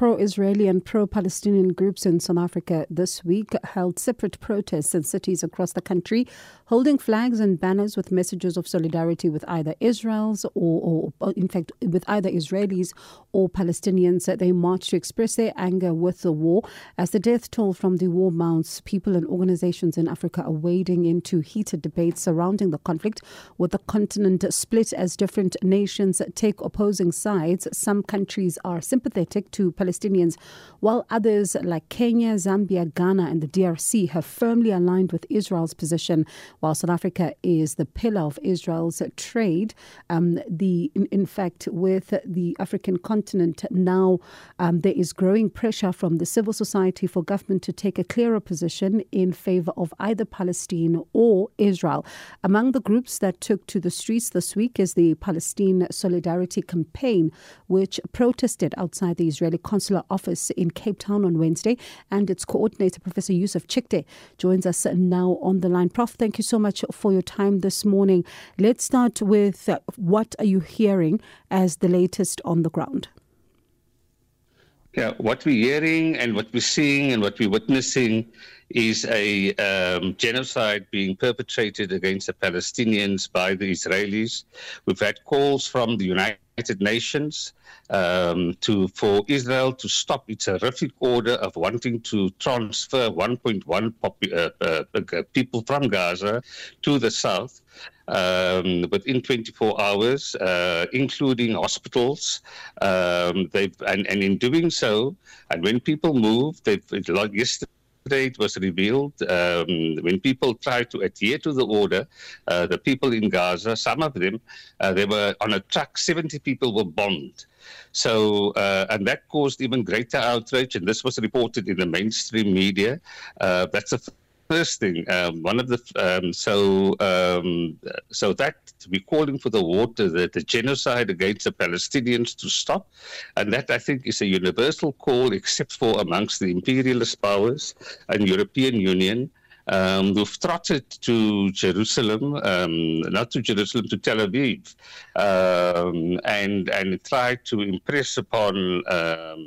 pro Israeli and pro Palestinian groups in South Africa this week held separate protests in cities across the country, holding flags and banners with messages of solidarity with either Israel's or, or in fact, with either Israelis or Palestinians. They marched to express their anger with the war. As the death toll from the war mounts, people and organizations in Africa are wading into heated debates surrounding the conflict, with the continent split as different nations take opposing sides. Some countries are sympathetic to Palestinians, while others like Kenya, Zambia, Ghana, and the DRC have firmly aligned with Israel's position. While South Africa is the pillar of Israel's trade, um, the in, in, fact, with the African continent now, um, there is growing pressure from the civil society for government to take a clearer position in favor of either Palestine or Israel. Among the groups that took to the streets this week is the Palestine Solidarity Campaign, which protested outside the Israeli consular office in Cape Town on Wednesday. And its coordinator, Professor Yusuf Chikte, joins us now on the line. Prof, thank you so much for your time this morning. Let's start with uh, what are you hearing as the latest on the ground? Yeah, what we're hearing and what we're seeing and what we're witnessing is a um, genocide being perpetrated against the Palestinians by the Israelis. We've had calls from the United Nations um, to for Israel to stop its horrific order of wanting to transfer 1.1 popu- uh, uh, uh, people from Gaza to the south. Um, within 24 hours, uh, including hospitals. Um, they've and, and in doing so, and when people move, they've like yesterday it was revealed um, when people tried to adhere to the order, uh, the people in Gaza, some of them, uh, they were on a truck, 70 people were bombed. So, uh, and that caused even greater outrage, and this was reported in the mainstream media. Uh, that's a first thing. Um, one of the um, so um, so that we're calling for the water, the, the genocide against the Palestinians to stop, and that I think is a universal call, except for amongst the imperialist powers and European Union. Um, who've trotted to Jerusalem, um, not to Jerusalem, to Tel Aviv, um, and and tried to impress upon um,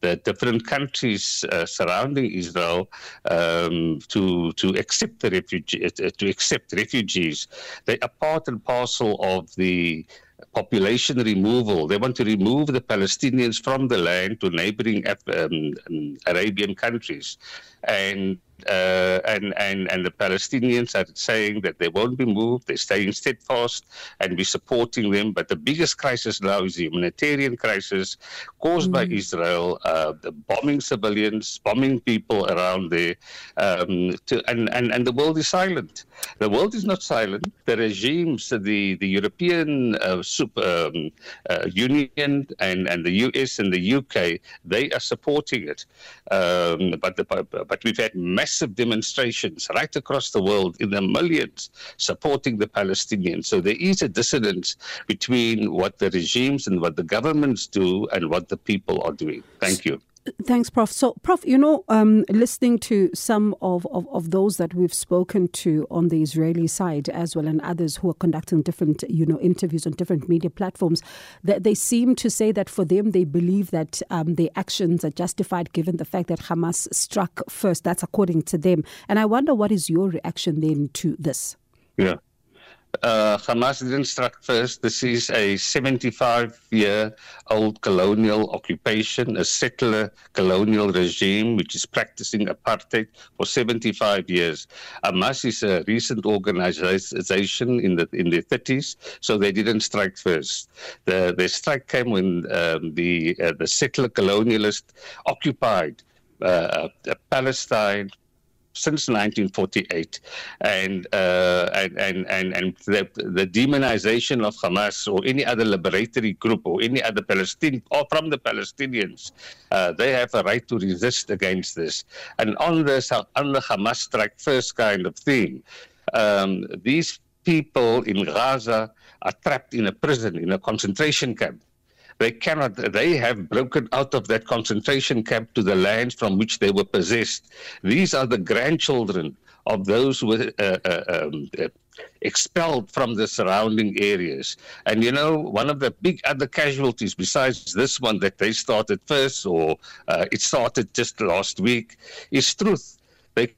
the different countries uh, surrounding Israel um, to to accept the refugee, uh, to accept refugees. They are part and parcel of the population removal. They want to remove the Palestinians from the land to neighboring um, Arabian countries, and uh, and, and, and the Palestinians are saying that they won't be moved, they're staying steadfast, and we're supporting them. But the biggest crisis now is the humanitarian crisis caused mm. by Israel, uh, the bombing civilians, bombing people around there, um, to, and, and, and the world is silent. The world is not silent. The regimes, the, the European uh, super, um, uh, Union and, and the US and the UK, they are supporting it. Um, but, the, but we've had massive massive demonstrations right across the world in the millions supporting the Palestinians. So there is a dissonance between what the regimes and what the governments do and what the people are doing. Thank you. Thanks, Prof. So, Prof, you know, um, listening to some of, of, of, those that we've spoken to on the Israeli side as well, and others who are conducting different, you know, interviews on different media platforms, that they seem to say that for them, they believe that um, their actions are justified given the fact that Hamas struck first. That's according to them. And I wonder what is your reaction then to this? Yeah uh, Hamas didn't strike first. This is a 75 year old colonial occupation, a settler colonial regime which is practicing apartheid for 75 years. Hamas is a recent organization in the in the 30s, so they didn't strike first. The, the strike came when um, the, uh, the settler colonialists occupied uh, Palestine, since 1948, and uh, and and and, the, the demonization of Hamas or any other liberatory group or any other Palestinian or from the Palestinians, uh, they have a right to resist against this. And on this, on the Hamas strike first kind of thing, um, these people in Gaza are trapped in a prison, in a concentration camp. They cannot, they have broken out of that concentration camp to the lands from which they were possessed. These are the grandchildren of those who were uh, uh, um, uh, expelled from the surrounding areas. And you know, one of the big other casualties, besides this one that they started first, or uh, it started just last week, is truth. They,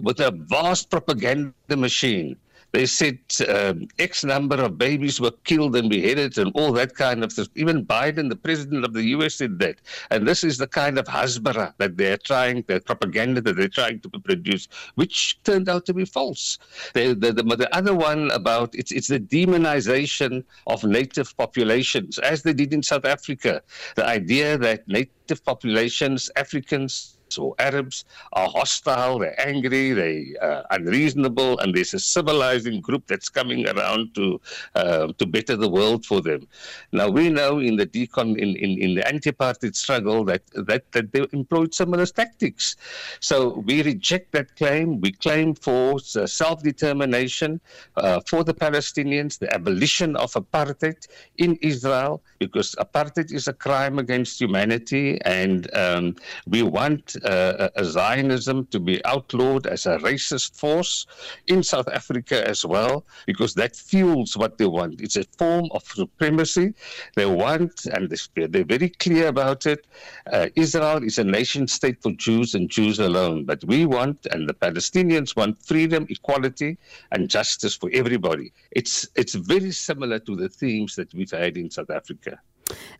with a vast propaganda machine they said um, X number of babies were killed and beheaded and all that kind of stuff. Even Biden, the president of the US, said that. And this is the kind of hasbara that they're trying, the propaganda that they're trying to produce, which turned out to be false. The, the, the, the other one about it's, it's the demonization of native populations, as they did in South Africa. The idea that native populations, Africans, or Arabs are hostile, they're angry, they're uh, unreasonable, and there's a civilizing group that's coming around to uh, to better the world for them. Now we know in the decon in, in, in the anti-apartheid struggle that, that that they employed similar tactics. So we reject that claim. We claim for uh, self-determination uh, for the Palestinians, the abolition of apartheid in Israel, because apartheid is a crime against humanity, and um, we want uh, Zionism to be outlawed as a racist force in South Africa as well, because that fuels what they want. It's a form of supremacy. They want, and they're very clear about it. Uh, Israel is a nation state for Jews and Jews alone. But we want, and the Palestinians want, freedom, equality, and justice for everybody. It's it's very similar to the themes that we've had in South Africa.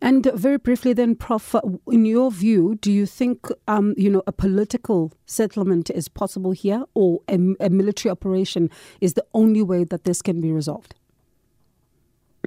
And very briefly, then, Prof, in your view, do you think um, you know a political settlement is possible here, or a, a military operation is the only way that this can be resolved?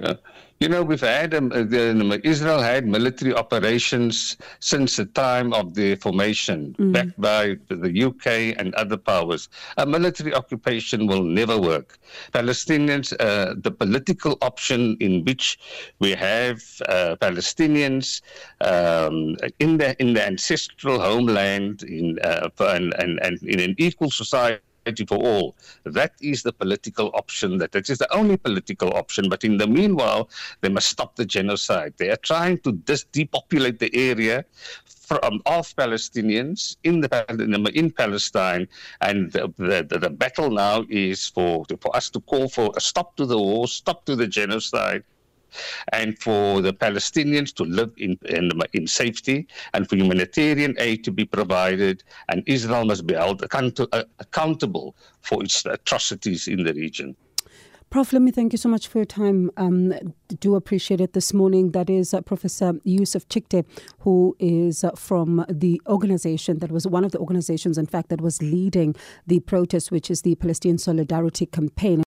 Yeah. You know, we've had um, uh, the, Israel had military operations since the time of the formation, mm. backed by the UK and other powers. A military occupation will never work. Palestinians, uh, the political option in which we have uh, Palestinians um, in the in the ancestral homeland in uh, and, and, and in an equal society for all. That is the political option. That that is the only political option. But in the meanwhile, they must stop the genocide. They are trying to dis- depopulate the area from of Palestinians in the in Palestine, and the, the, the battle now is for for us to call for a stop to the war, stop to the genocide, and for the Palestinians to live in, in, in, safety and for humanitarian aid to be provided. And Israel must be held account- uh, accountable for its atrocities in the region. Prof, let me thank you so much for your time. Um, do appreciate it this morning. That is uh, Professor Yusuf Chikte, who is uh, from the organization that was one of the organizations, in fact, that was leading the protest, which is the Palestinian Solidarity Campaign.